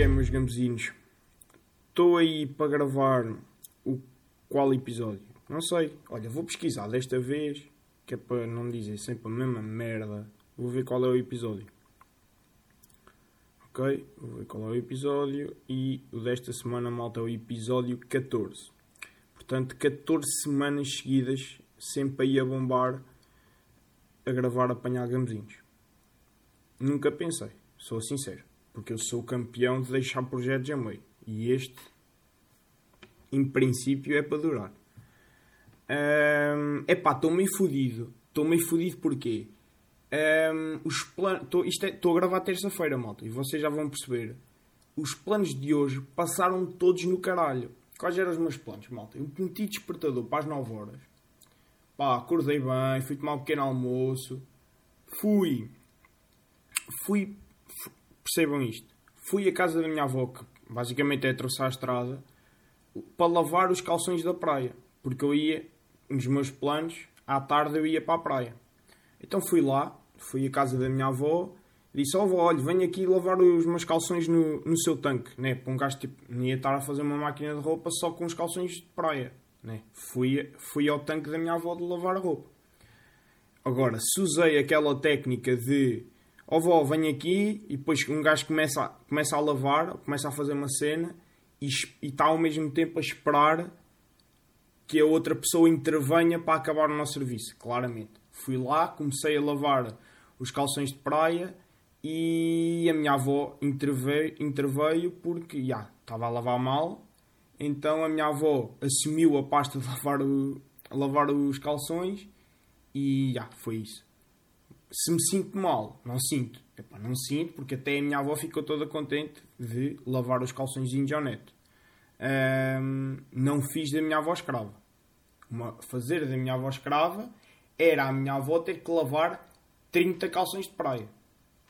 é, meus gambezinhos? Estou aí para gravar o qual episódio? Não sei. Olha, vou pesquisar desta vez, que é para não dizer sempre a mesma merda. Vou ver qual é o episódio. Ok? Vou ver qual é o episódio. E o desta semana, malta, é o episódio 14. Portanto, 14 semanas seguidas, sempre aí a bombar, a gravar apanhar gambezinhos. Nunca pensei, sou sincero. Porque eu sou campeão de deixar projetos a meio. E este, em princípio, é para durar. É epá, estou meio fodido. Estou meio fodido porquê? Um, os planos. Estou é, a gravar terça-feira, malta. E vocês já vão perceber. Os planos de hoje passaram todos no caralho. Quais eram os meus planos, malta? Eu meti despertador para as 9 horas. Pá, acordei bem, fui tomar um pequeno almoço. Fui. Fui percebam isto. Fui à casa da minha avó, que basicamente é atravessar a estrada, para lavar os calções da praia. Porque eu ia, nos meus planos, à tarde eu ia para a praia. Então fui lá, fui à casa da minha avó, disse: Ó, oh, olha, venho aqui lavar os meus calções no, no seu tanque, né? Para um gajo tipo, não ia estar a fazer uma máquina de roupa só com os calções de praia, né? Fui, fui ao tanque da minha avó de lavar a roupa. Agora, se usei aquela técnica de ó oh, vó, venho aqui e depois um gajo começa a, começa a lavar, começa a fazer uma cena e, está ao mesmo tempo a esperar que a outra pessoa intervenha para acabar o nosso serviço, claramente. Fui lá, comecei a lavar os calções de praia e a minha avó interveio, interveio porque já estava a lavar mal. Então a minha avó assumiu a pasta de lavar, o, lavar os calções e já foi isso se me sinto mal, não sinto. Epá, não sinto, porque até a minha avó ficou toda contente de lavar os calçõezinhos ao neto. Um, não fiz da minha avó escrava. Uma, fazer da minha avó escrava era a minha avó ter que lavar 30 calções de praia.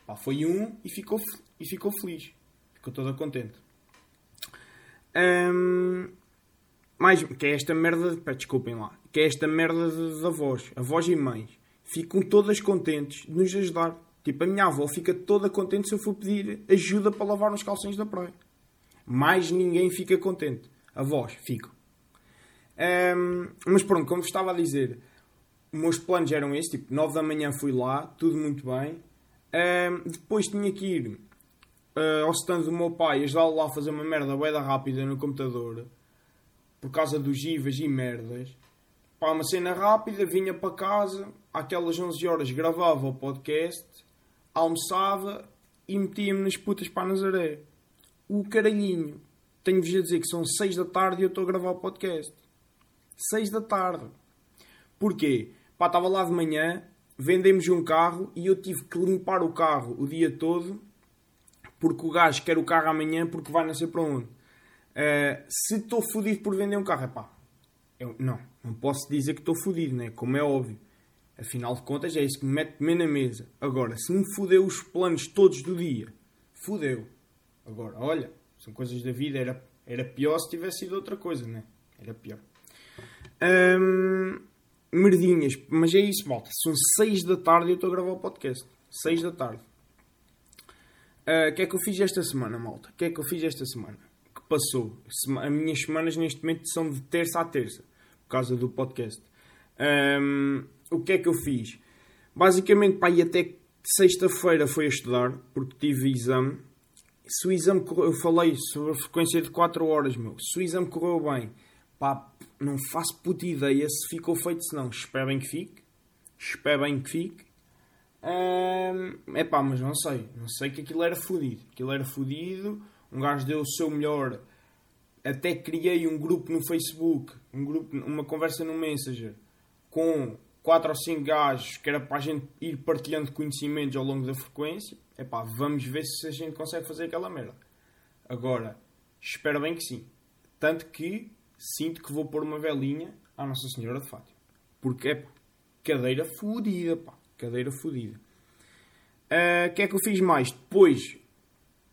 Pá, foi um e ficou, e ficou feliz. Ficou toda contente. Um, mais, que é esta merda. Pá, desculpem lá. Que é esta merda de, de avós. Avós e mães ficam todas contentes de nos ajudar. Tipo, a minha avó fica toda contente se eu for pedir ajuda para lavar os calções da praia. Mais ninguém fica contente. Avós ficam. Um, mas pronto, como estava a dizer, os meus planos eram estes. Tipo, 9 da manhã fui lá, tudo muito bem. Um, depois tinha que ir uh, ao stand do meu pai, ajudá-lo lá a fazer uma merda boeda rápida no computador. Por causa dos IVAs e merdas. Pá, uma cena rápida, vinha para casa, àquelas 11 horas gravava o podcast, almoçava e metia-me nas putas para a Nazaré. O caralhinho. Tenho-vos a dizer que são 6 da tarde e eu estou a gravar o podcast. 6 da tarde. Porquê? Pá, estava lá de manhã, vendemos um carro e eu tive que limpar o carro o dia todo porque o gajo quer o carro amanhã porque vai nascer para onde. Uh, se estou fodido por vender um carro, é pá, eu, não, não posso dizer que estou fodido, né? como é óbvio. Afinal de contas, é isso que me mete comer na mesa. Agora, se me fudeu os planos todos do dia, fudeu. Agora, olha, são coisas da vida. Era, era pior se tivesse sido outra coisa, né? Era pior. Hum, merdinhas, mas é isso, malta. São 6 da tarde e eu estou a gravar o podcast. 6 da tarde. Ah, o uh, que é que eu fiz esta semana, malta? O que é que eu fiz esta semana? Que passou? As minhas semanas neste momento são de terça a terça, causa do podcast. Um, o que é que eu fiz? Basicamente, pá, e até sexta-feira foi a estudar, porque tive exame. Se o exame correu, eu falei sobre a frequência de 4 horas, meu. Se o exame correu bem, pá, não faço puta ideia se ficou feito, se não. Espero bem que fique. Espero bem que fique. É pá, mas não sei. Não sei que aquilo era fodido. Aquilo era fodido. Um gajo deu o seu melhor. Até criei um grupo no Facebook, um grupo, uma conversa no Messenger com quatro ou cinco gajos que era para a gente ir partilhando conhecimentos ao longo da frequência, é pá, vamos ver se a gente consegue fazer aquela merda. Agora, espero bem que sim. Tanto que sinto que vou pôr uma velinha à Nossa Senhora de Fátima. Porque é pá, cadeira fodida, pá, cadeira fodida. O uh, que é que eu fiz mais? Depois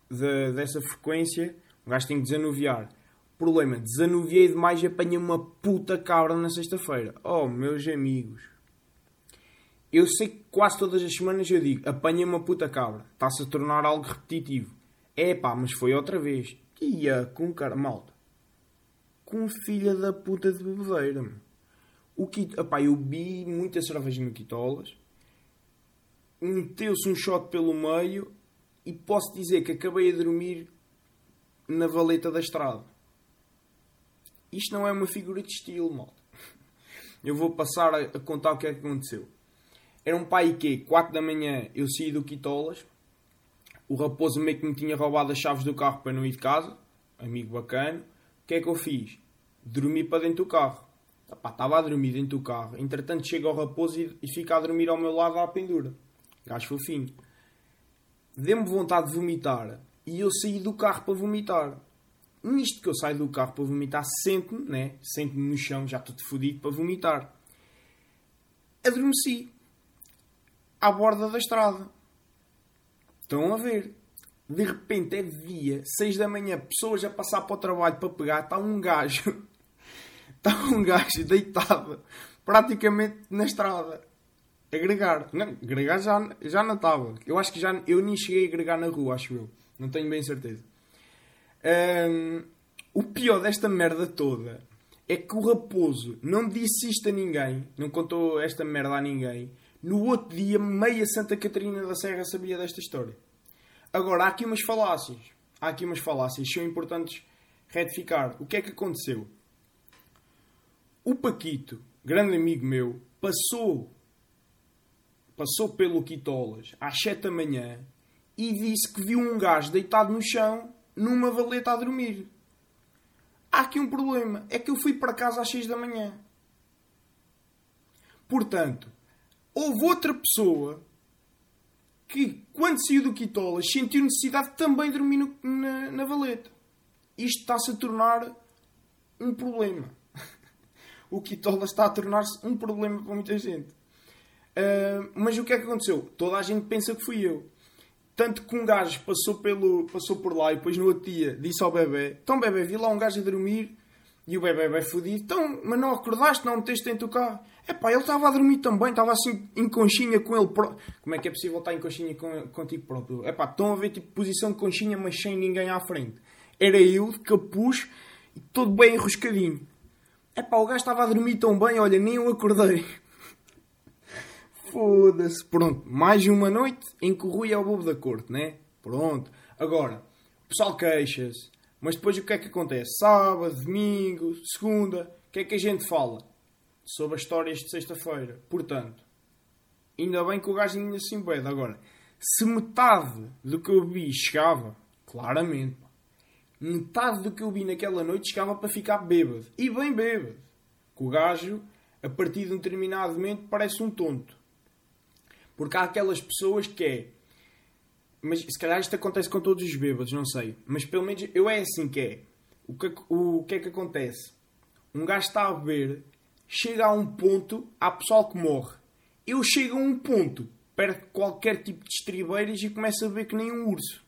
de, dessa frequência, o gajo tem que desanuviar. Problema, desanuviei demais e apanhei uma puta cabra na sexta-feira. Oh, meus amigos eu sei que quase todas as semanas eu digo apanha uma puta cabra. Está-se a tornar algo repetitivo. É pá, mas foi outra vez. Ia com cara, malta. Com filha da puta de bebedeira, mano. O kit, epá, eu vi muita cerveja no Quitolas. Meteu-se um shot pelo meio e posso dizer que acabei a dormir na valeta da estrada. Isto não é uma figura de estilo, malta. Eu vou passar a, contar o que é que aconteceu. Era um pai que, 4 da manhã, eu saí do Quitolas. O raposo meio que me tinha roubado as chaves do carro para não ir de casa. Amigo bacana. O que é que eu fiz? Dormi para dentro do carro. Estava a dormir dentro do carro. Entretanto, chega o raposo e, e fica a dormir ao meu lado à pendura. Gajo fofinho. Deu-me vontade de vomitar. E eu saí do carro para vomitar. Nisto que eu saio do carro para vomitar, sento-me, né? Sento-me no chão, já todo fodido, para vomitar. Adormeci. À borda da estrada. Estão a ver. De repente é via, 6 da manhã, pessoas a passar para o trabalho para pegar, está um gajo. Está um gajo deitado, praticamente na estrada. Agregar. Não, agregar já, já não estava. Eu acho que já. Eu nem cheguei a agregar na rua, acho eu. Não tenho bem certeza. Um, o pior desta merda toda é que o Raposo não disse isto a ninguém, não contou esta merda a ninguém. No outro dia, meia Santa Catarina da Serra sabia desta história. Agora, há aqui umas falácias. Há aqui umas falácias. São importantes retificar. O que é que aconteceu? O Paquito, grande amigo meu, passou passou pelo Quitolas às 7 da manhã e disse que viu um gajo deitado no chão numa valeta a dormir. Há aqui um problema. É que eu fui para casa às 6 da manhã. Portanto, houve outra pessoa que, quando saiu do Quitolas, sentiu necessidade de também dormir no, na, na valeta. Isto está-se a tornar um problema. o Quitolas está a tornar-se um problema para muita gente. Uh, mas o que é que aconteceu? Toda a gente pensa que fui eu. Tanto que um gajo passou, pelo, passou por lá e depois no outro dia disse ao bebê: Então, bebê, vi lá um gajo a dormir. E o bebê vai fodido. Então, mas não acordaste? Não meteste do carro? É pá, ele estava a dormir também. Estava assim em conchinha com ele próprio. Como é que é possível estar em conchinha com, contigo próprio? É pá, estão a ver tipo posição de conchinha, mas sem ninguém à frente. Era eu, de capuz, e todo bem enroscadinho. É pá, o gajo estava a dormir tão bem, olha, nem eu acordei. Foda-se. Pronto, mais uma noite em que o Rui é o bobo da corte, né? Pronto. Agora, o pessoal queixa-se. Mas depois o que é que acontece? Sábado, domingo, segunda, o que é que a gente fala? Sobre as histórias de sexta-feira. Portanto, ainda bem que o gajo ainda se impede. Agora, se metade do que eu vi chegava, claramente, metade do que eu vi naquela noite chegava para ficar bêbado. E bem bêbado. Que o gajo, a partir de um determinado momento, parece um tonto. Porque há aquelas pessoas que é. Mas se calhar isto acontece com todos os bêbados, não sei. Mas pelo menos eu é assim que é. O que, o, o que é que acontece? Um gajo está a beber, chega a um ponto, há pessoal que morre. Eu chego a um ponto, perto qualquer tipo de estribeiras e começo a beber que nem um urso.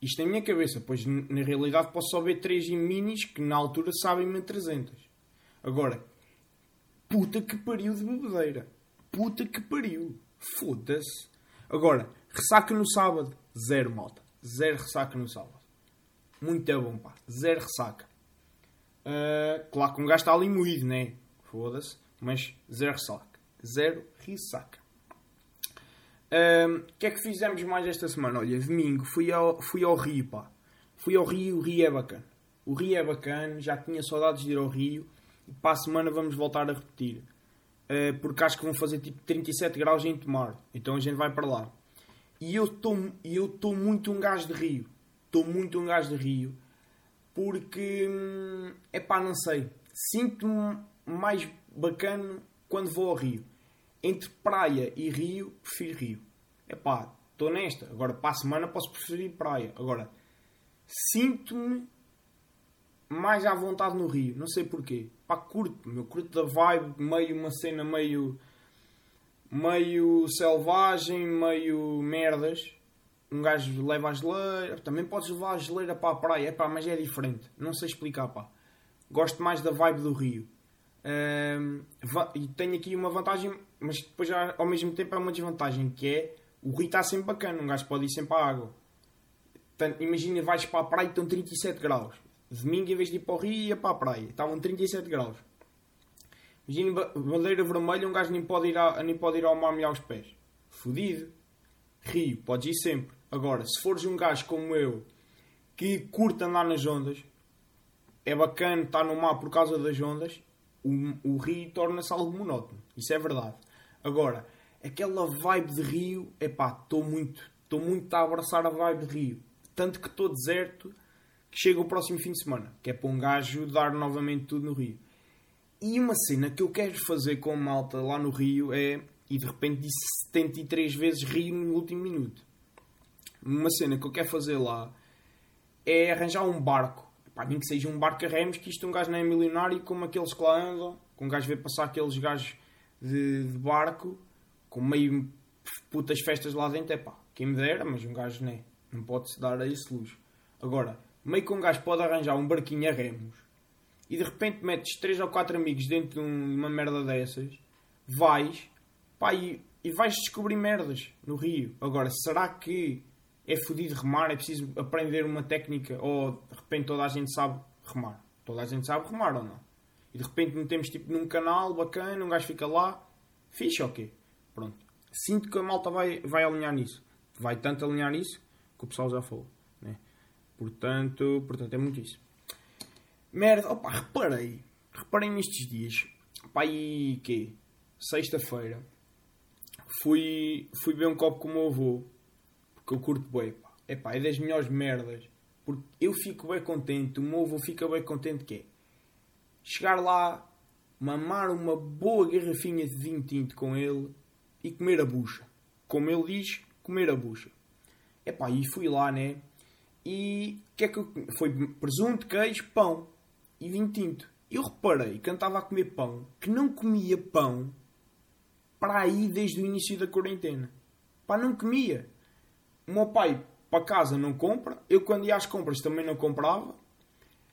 Isto é a minha cabeça, pois na realidade posso só ver 3 em minis que na altura sabem-me 300. Agora, puta que pariu de bebedeira. Puta que pariu. Foda-se. Agora, ressaca no sábado. Zero, malta. Zero ressaca no sábado. Muito bom, pá. Zero ressaca. Uh, claro que um gajo está ali moído, né? Foda-se. Mas zero ressaca. Zero ressaca. O uh, que é que fizemos mais esta semana? Olha, domingo fui ao, fui ao Rio, pá. Fui ao Rio, o Rio é bacana. O Rio é bacana, já tinha saudades de ir ao Rio. E para a semana vamos voltar a repetir. Eh, porque acho que vão fazer tipo 37 graus em Tomar. Então a gente vai para lá. E eu estou muito um gajo de Rio. Estou muito um gajo de Rio. Porque, é hum, pá, não sei. Sinto-me mais bacana quando vou ao Rio. Entre praia e Rio, prefiro Rio. É pá, estou nesta. Agora, para a semana, posso preferir praia. Agora, sinto-me mais à vontade no Rio. Não sei porquê. Pá, curto, meu, curto da vibe, meio uma cena meio. meio selvagem, meio merdas. Um gajo leva a geleira. Também podes levar a geleira para a praia, é pá, mas é diferente. Não sei explicar, pá. Gosto mais da vibe do Rio. Um, e tenho aqui uma vantagem, mas depois já, ao mesmo tempo é uma desvantagem, que é o Rio está sempre bacana, um gajo pode ir sempre à água imagina, vais para a praia e estão 37 graus. Domingo, em vez de ir para o rio, ia para a praia. Estavam 37 graus. Imagina, bandeira vermelha, um gajo nem pode ir, a, nem pode ir ao mar molhar os pés. Fodido. Rio, podes ir sempre. Agora, se fores um gajo como eu, que curta andar nas ondas, é bacana estar no mar por causa das ondas, o, o rio torna-se algo monótono. Isso é verdade. Agora, aquela vibe de rio, é pá, estou muito, estou muito a abraçar a vibe de rio. Tanto que estou deserto que chega o próximo fim de semana, que é para um gajo dar novamente tudo no rio. E uma cena que eu quero fazer com malta lá no rio é, e de repente disse 73 vezes rio no último minuto. Uma cena que eu quero fazer lá é arranjar um barco Pá, nem que seja um barco a remos, que isto um gajo não é milionário como aqueles que lá andam, que um gajo vê passar aqueles gajos de, de barco com meio putas festas lá dentro, é pá, quem me dera, mas um gajo não é, não pode-se dar a esse luxo. Agora, meio que um gajo pode arranjar um barquinho a remos e de repente metes 3 ou 4 amigos dentro de uma merda dessas, vais, pá, e, e vais descobrir merdas no rio. Agora, será que é fodido remar, é preciso aprender uma técnica ou de repente toda a gente sabe remar. Toda a gente sabe remar ou não? E de repente metemos tipo num canal bacana, um gajo fica lá, fixe ok. Pronto. Sinto que a malta vai, vai alinhar nisso. Vai tanto alinhar nisso que o pessoal já falou. Né? Portanto, portanto, é muito isso. Merda, opa, reparei. Reparei nestes dias. Pá, e quê? Sexta-feira. Fui, fui beber um copo com o meu avô que eu curto bem, pá. É pá, é das melhores merdas. Porque eu fico bem contente, o meu avô fica bem contente que é chegar lá, mamar uma boa garrafinha de vinho tinto com ele e comer a bucha. Como ele diz, comer a bucha. É pá, e fui lá, né? E que é que eu... foi presunto, queijo, pão e vinho tinto. Eu reparei que andava a comer pão, que não comia pão para aí desde o início da quarentena. Pá, não comia. O meu pai para casa não compra, eu quando ia às compras também não comprava.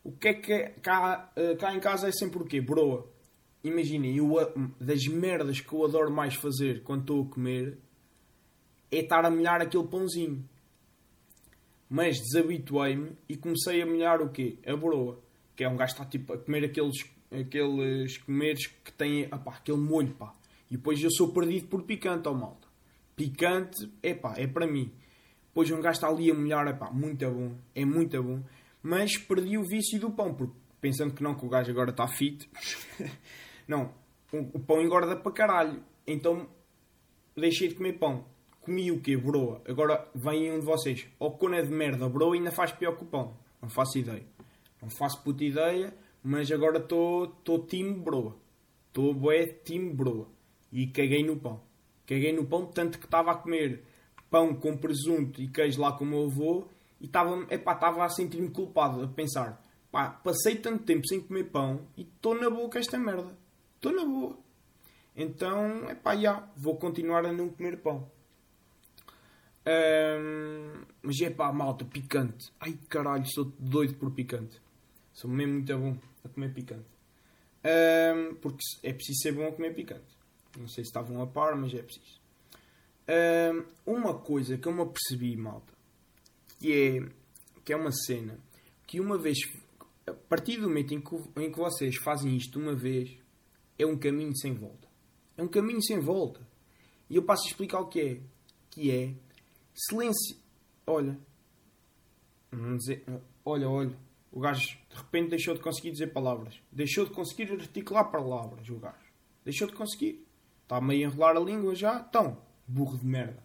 O que é que é, cá, eh, cá em casa é sempre o quê? Broa. Imaginem, eu, das merdas que eu adoro mais fazer quando estou a comer é estar a molhar aquele pãozinho. Mas desabituei-me e comecei a molhar o quê? A broa. Que é um gajo que está tipo, a comer aqueles, aqueles comeres que têm aquele molho, pá. E depois eu sou perdido por picante, ó malta. Picante, é pá, é para mim. Depois um gajo está ali a molhar, é pá, muito bom, é muito bom. Mas perdi o vício do pão, porque pensando que não, que o gajo agora está fit. não, o pão engorda para caralho. Então deixei de comer pão. Comi o quê? Broa. Agora vem um de vocês. Ou quando é de merda, broa ainda faz pior que o pão. Não faço ideia. Não faço puta ideia, mas agora estou time broa. Estou bué time broa. E caguei no pão. Caguei no pão, tanto que estava a comer pão com presunto e queijo lá com o meu avô e estava, estava a sentir-me culpado, a pensar, pá, passei tanto tempo sem comer pão e estou na boa com esta merda. Estou na boa. Então, é pá, já, vou continuar a não comer pão. Um, mas é pá, malta, picante. Ai caralho, sou doido por picante. Sou mesmo muito bom a comer picante. Um, porque é preciso ser bom a comer picante. Não sei se estavam a par, mas é preciso uma coisa que eu me apercebi, malta, que é, que é uma cena que uma vez, a partir do momento em que, em que vocês fazem isto uma vez, é um caminho sem volta. É um caminho sem volta. E eu passo a explicar o que é. Que é silêncio. Olha. Olha, olha. O gajo de repente deixou de conseguir dizer palavras. Deixou de conseguir articular palavras, o gajo. Deixou de conseguir. Está meio a enrolar a língua já. Então, burro de merda.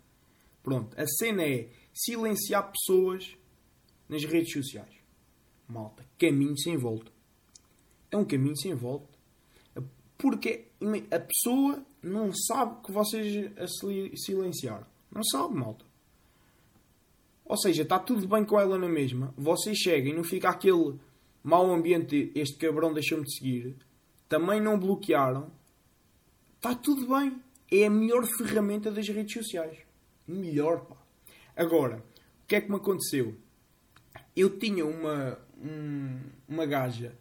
Pronto, a cena é silenciar pessoas nas redes sociais. Malta, caminho sem volta. É um caminho sem volta. Porque a pessoa não sabe que vocês a silenciar. Não sabe, malta. Ou seja, está tudo bem com ela na mesma. Vocês chegam e não fica aquele mau ambiente. Este cabrão deixou-me de seguir. Também não bloquearam. Está tudo bem é a melhor ferramenta das redes sociais. Melhor, pá. Agora, o que é que me aconteceu? Eu tinha uma, um, uma gaja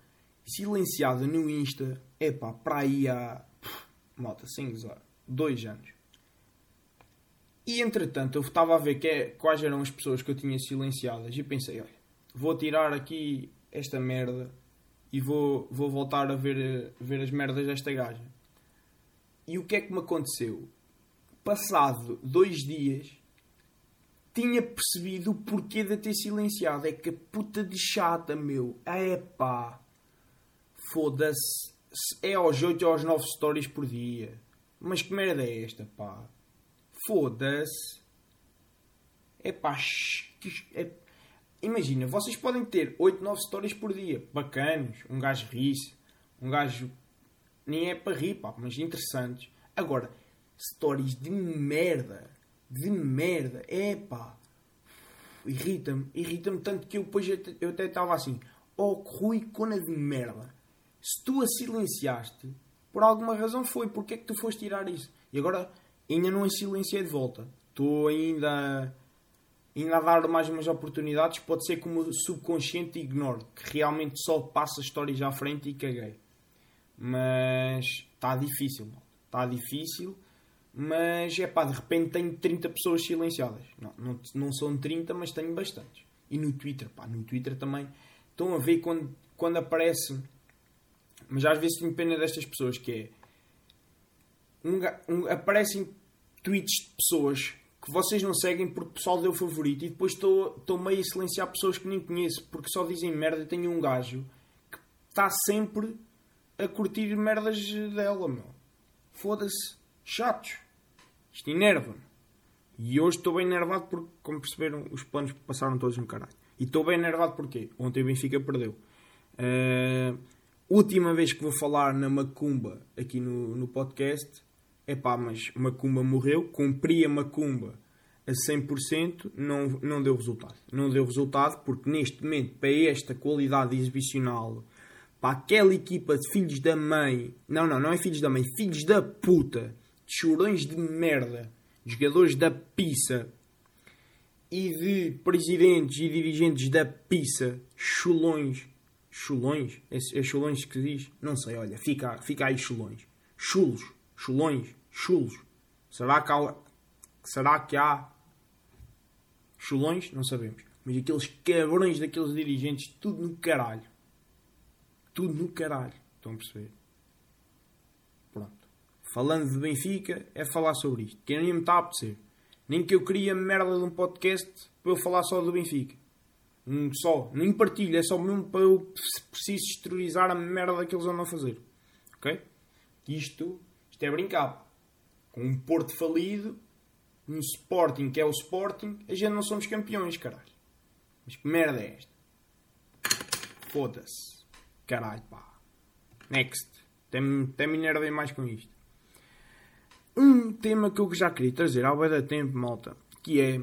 silenciada no Insta, é pá, para aí há. Malta, sem usar, dois anos. E entretanto, eu estava a ver que é, quais eram as pessoas que eu tinha silenciadas e pensei: olha, vou tirar aqui esta merda e vou, vou voltar a ver, ver as merdas desta gaja. E o que é que me aconteceu? Passado dois dias, tinha percebido o porquê de ter silenciado. É que a puta de chata, meu. É pá. Foda-se. É aos 8 ou aos 9 stories por dia. Mas que merda é esta, pá? Foda-se. É pá. É... Imagina, vocês podem ter 8, 9 stories por dia. Bacanos. Um gajo ri-se. Um gajo. Nem é para rir, pá, mas interessantes. Agora, stories de merda. De merda. É pá. Irrita-me. Irrita-me tanto que eu depois eu até estava assim. Oh, Rui, cona de merda. Se tu a silenciaste, por alguma razão foi. Porquê é que tu foste tirar isso? E agora ainda não a silenciei de volta. Estou ainda, ainda a dar mais umas oportunidades. Pode ser que o subconsciente ignore. Que realmente só passa histórias à frente e caguei. Mas está difícil. Está difícil. Mas é pá, de repente tenho 30 pessoas silenciadas. Não, não, não são 30, mas tenho bastantes. E no Twitter, pá, no Twitter também. Estão a ver quando, quando aparece mas às vezes tenho pena destas pessoas que é. Um, um, aparecem tweets de pessoas que vocês não seguem porque o pessoal deu favorito e depois estou meio a silenciar pessoas que nem conheço porque só dizem merda tenho um gajo que está sempre a curtir merdas dela, meu. Foda-se. Chatos. Isto enerva-me. E hoje estou bem enervado porque, como perceberam, os planos passaram todos no caralho. E estou bem enervado porque ontem o Benfica perdeu. Uh, Última vez que vou falar na Macumba aqui no, no podcast. É pá, mas Macumba morreu. Cumpri a Macumba a 100%. Não, não deu resultado. Não deu resultado porque neste momento, para esta qualidade exibicional, para aquela equipa de filhos da mãe. Não, não, não é filhos da mãe. Filhos da puta. Chorões de merda. Jogadores da pizza. E de presidentes e dirigentes da pizza. Chulões Chulões? É, é chulões que diz? Não sei, olha, fica, fica aí chulões. Chulos, chulões, chulos. Será que há, será que há chulões? Não sabemos. Mas aqueles cabrões daqueles dirigentes, tudo no caralho. Tudo no caralho. Estão a perceber? Pronto. Falando de Benfica, é falar sobre isto. Que nem me está a apetecer. Nem que eu queria merda de um podcast para eu falar só do Benfica. Um só. Nem partilho, é só mesmo para eu preciso exteriorizar a merda que eles andam a fazer. Ok? Isto, isto é brincar. Com um Porto falido, um Sporting que é o Sporting, a gente não somos campeões, caralho. Mas que merda é esta? Foda-se. Caralho, pá. Next. Até me enervei mais com isto. Um tema que eu já queria trazer há bem tempo, malta, que é...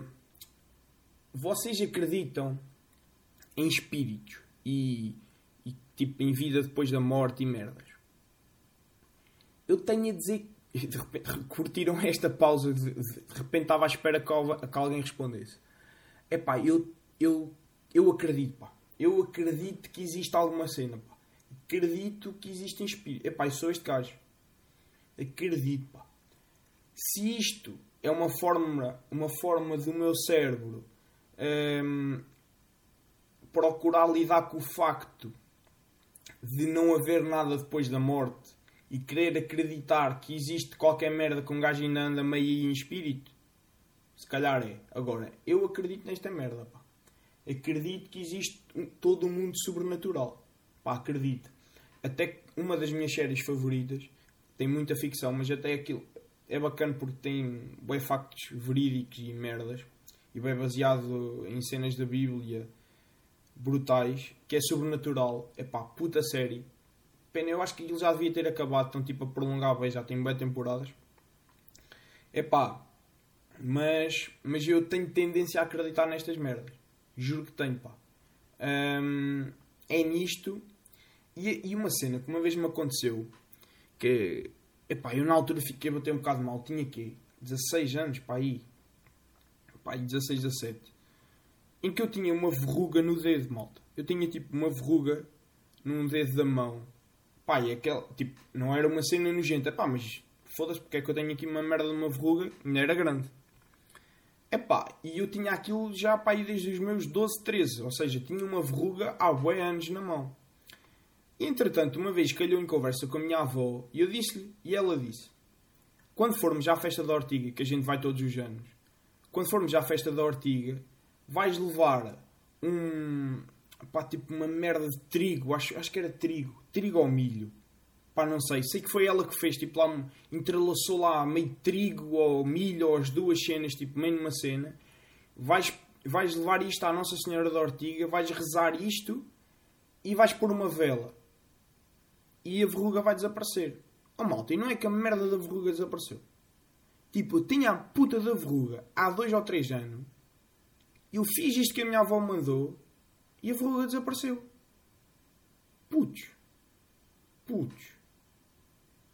Vocês acreditam em espíritos e, e tipo em vida depois da morte e merdas. Eu tenho a dizer que de repente curtiram esta pausa de, de, repente estava à espera que, que alguém respondesse. É pá, eu, eu, eu acredito, pá. Eu acredito que existe alguma cena, pá. Acredito que existem espíritos. É pá, eu sou este gajo. Acredito, pá. Se isto é uma forma, uma forma do meu cérebro hum, procurar lidar com o facto de não haver nada depois da morte e querer acreditar que existe qualquer merda que um gajo ainda anda meio em espírito, se calhar é. Agora, eu acredito nesta merda, pá. Acredito que existe todo um mundo sobrenatural. Pá, acredito. Até que uma das minhas séries favoritas tem muita ficção, mas até aquilo é bacana porque tem bem factos verídicos e merdas e bem baseado em cenas da Bíblia brutais, que é sobrenatural. É pá, puta série. Pena, eu acho que ele já devia ter acabado, estão tipo a prolongar, bem, já tem bem temporadas. É pá, mas, mas eu tenho tendência a acreditar nestas merdas. Juro que tenho, pá. Um, é nisto. E, e, uma cena que uma vez me aconteceu, que, epá, eu na altura fiquei a bater um bocado mal, tinha quê? 16 anos, pá, aí. Pá, 16, 17 em que eu tinha uma verruga no dedo, malta. Eu tinha tipo uma verruga num dedo da mão. Pá, e aquela, tipo, não era uma cena nojenta, pá, mas foda-se porque é que eu tenho aqui uma merda de uma verruga, ainda era grande. Epá, e eu tinha aquilo já para aí desde os meus 12, 13. Ou seja, tinha uma verruga há bué anos na mão. Entretanto, uma vez calhou em conversa com a minha avó e eu disse-lhe, e ela disse: Quando formos à festa da Ortiga, que a gente vai todos os anos, quando formos à festa da Ortiga, vais levar um. Pá, tipo uma merda de trigo, acho, acho que era trigo, trigo ou milho. Pá, não sei, sei que foi ela que fez, tipo lá, entrelaçou lá meio trigo ou milho ou as duas cenas, tipo, meio numa cena. Vais, vais levar isto à Nossa Senhora da Ortiga, vais rezar isto e vais pôr uma vela e a verruga vai desaparecer. Oh malta, e não é que a merda da verruga desapareceu. Tipo, eu tinha a puta da verruga há dois ou três anos. Eu fiz isto que a minha avó mandou e a verruga desapareceu. Putos. Putos.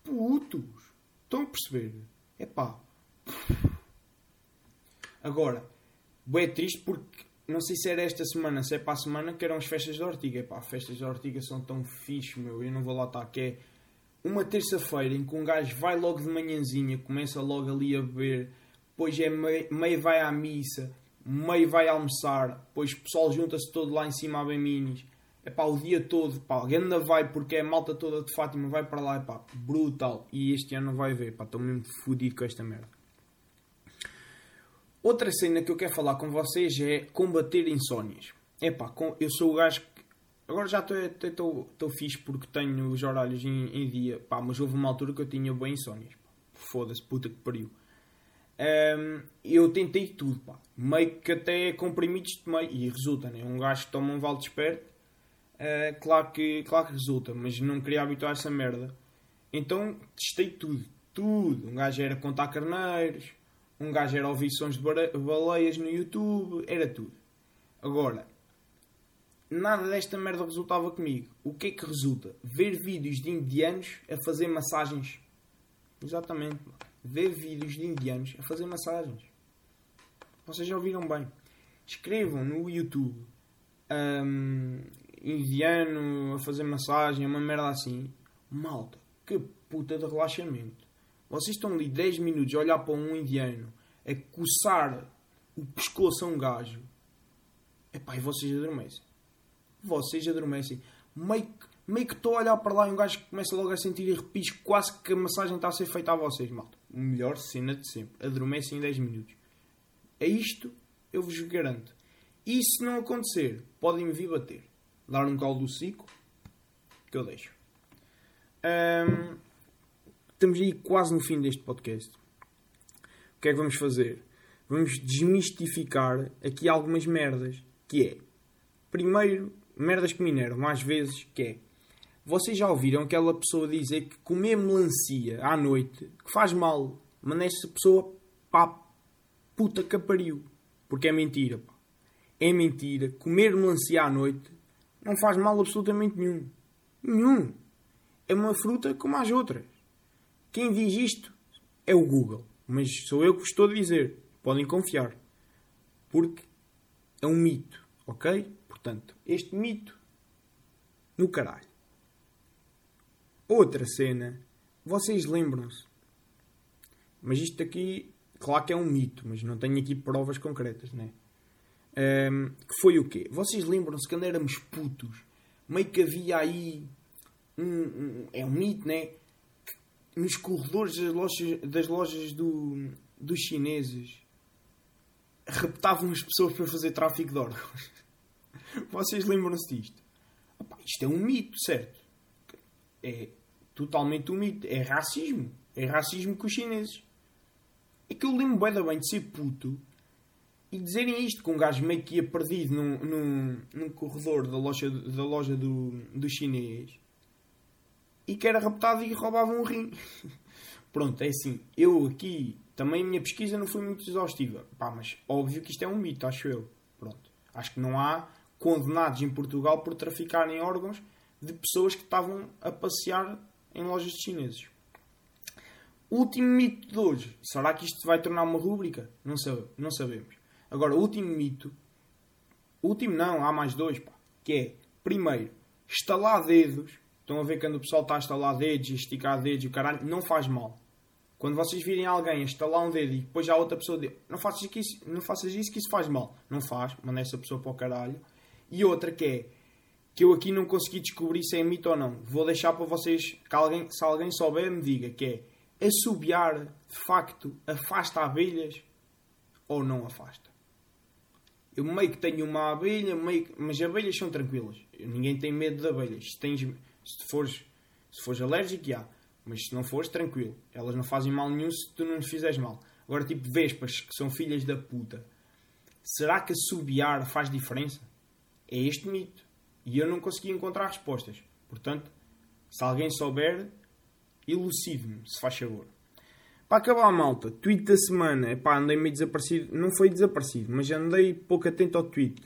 Putos. Estão a perceber? É pá. Agora, é triste porque não sei se era esta semana, se é para a semana, que eram as festas da Ortiga. Epá, festas da Ortiga são tão fixe, meu. Eu não vou lá estar. Que é uma terça-feira em que um gajo vai logo de manhãzinha, começa logo ali a beber, depois é meio, meio vai à missa, meio vai almoçar, depois o pessoal junta-se todo lá em cima a bem minis. É pá, o dia todo, pá, ainda vai porque é a malta toda de Fátima, vai para lá, é pá, brutal. E este ano vai ver, pá, estou mesmo fodido com esta merda. Outra cena que eu quero falar com vocês é combater insónias. Epá, eu sou o gajo que. Agora já estou fixe porque tenho os horários em, em, dia. Pá, mas houve uma altura que eu tinha bem insónias. Foda-se, puta que pariu. Um, eu tentei tudo, pá. Meio que até comprimidos tomei. E resulta, né? Um gajo que toma um vale desperto. Uh, claro, que, claro que resulta, mas não queria habituar essa merda. Então testei tudo. Tudo. Um gajo era contar carneiros um gajo era ouvir sons de baleias no YouTube, era tudo. Agora, nada desta merda resultava comigo. O que é que resulta? Ver vídeos de indianos a fazer massagens. Exatamente. Ver vídeos de indianos a fazer massagens. Vocês já ouviram bem. Escrevam no YouTube um, indiano a fazer massagem, uma merda assim. Malta, que puta de relaxamento. Vocês estão ali 10 minutos a olhar para um indiano a coçar o pescoço a um gajo. Epá, e vocês adormecem. Vocês adormecem. Meio que, meio que estou a olhar para lá e um gajo começa logo a sentir arrepios, quase que a massagem está a ser feita a vocês, malta. Melhor cena de sempre. Adormecem em 10 minutos. É isto, eu vos garanto. E se não acontecer, podem me vir bater. Dar um caldo do cico, que eu deixo. Um, Estamos aí quase no fim deste podcast. O que é que vamos fazer? Vamos desmistificar aqui algumas merdas. Que é, primeiro, merdas que mineram às vezes, que é, vocês já ouviram aquela pessoa dizer que comer melancia à noite que faz mal, mas essa pessoa, pá, puta que pariu. Porque é mentira, pá. É mentira. Comer melancia à noite não faz mal absolutamente nenhum. Nenhum. É uma fruta como as outras. Quem diz isto é o Google. Mas sou eu que vos estou a dizer. Podem confiar. Porque é um mito. Ok? Portanto, este mito no caralho. Outra cena. Vocês lembram-se. Mas isto aqui, claro que é um mito, mas não tenho aqui provas concretas, né? Um, que foi o quê? Vocês lembram-se quando éramos putos, meio que havia aí um, um, é um mito, né? nos corredores das lojas, das lojas do, dos chineses raptavam as pessoas para fazer tráfico de órgãos. Vocês lembram-se disto? Opa, isto é um mito, certo? É totalmente um mito. É racismo. É racismo com os chineses. É que eu lembro bem, bem de ser puto e dizerem isto com um gajo meio que ia perdido num, num, num corredor da loja, da loja do, do chinês e que era raptado e roubava um rim. Pronto, é assim. Eu aqui, também a minha pesquisa não foi muito exaustiva. Pá, mas óbvio que isto é um mito, acho eu. Pronto. Acho que não há condenados em Portugal por traficarem órgãos de pessoas que estavam a passear em lojas de chineses. Último mito de hoje. Será que isto vai tornar uma rúbrica? Não, sabe, não sabemos. Agora, último mito. Último não, há mais dois, pá. Que é, primeiro, estalar dedos Estão a ver quando o pessoal está a estalar dedos e esticar dedos e o caralho, não faz mal. Quando vocês virem alguém a estalar um dedo e depois já outra pessoa diz não faças, isso, não faças isso que isso faz mal. Não faz, manda essa pessoa para o caralho. E outra que é, que eu aqui não consegui descobrir se é mito ou não. Vou deixar para vocês, que alguém, se alguém souber, me diga, que é assobiar, de facto, afasta abelhas ou não afasta. Eu meio que tenho uma abelha, meio que... mas abelhas são tranquilas. Ninguém tem medo de abelhas. Se, tens, se, fores, se fores alérgico, já. Mas se não fores, tranquilo. Elas não fazem mal nenhum se tu não lhes fizeres mal. Agora, tipo vespas, que são filhas da puta. Será que assobiar faz diferença? É este mito. E eu não consegui encontrar respostas. Portanto, se alguém souber, elucide-me, se faz favor. Para acabar malta, tweet da semana. Epá, andei meio desaparecido. Não foi desaparecido, mas andei pouco atento ao tweet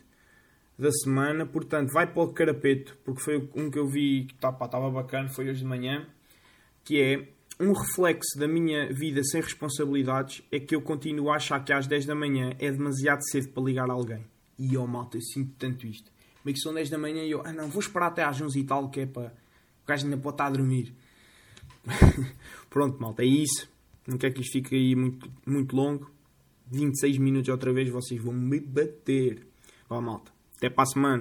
da semana. Portanto, vai para o carapeto, porque foi um que eu vi que estava tá, bacana, foi hoje de manhã. Que é um reflexo da minha vida sem responsabilidades é que eu continuo a achar que às 10 da manhã é demasiado cedo para ligar a alguém. E oh, malta, eu sinto tanto isto. Meio que são 10 da manhã e eu, ah não, vou esperar até às 11 e tal, que é para. O gajo ainda pode estar a dormir. Pronto, malta, é isso. Não quero que isto fique aí muito, muito longo. 26 minutos outra vez, vocês vão me bater. Vá, malta. Até para a semana.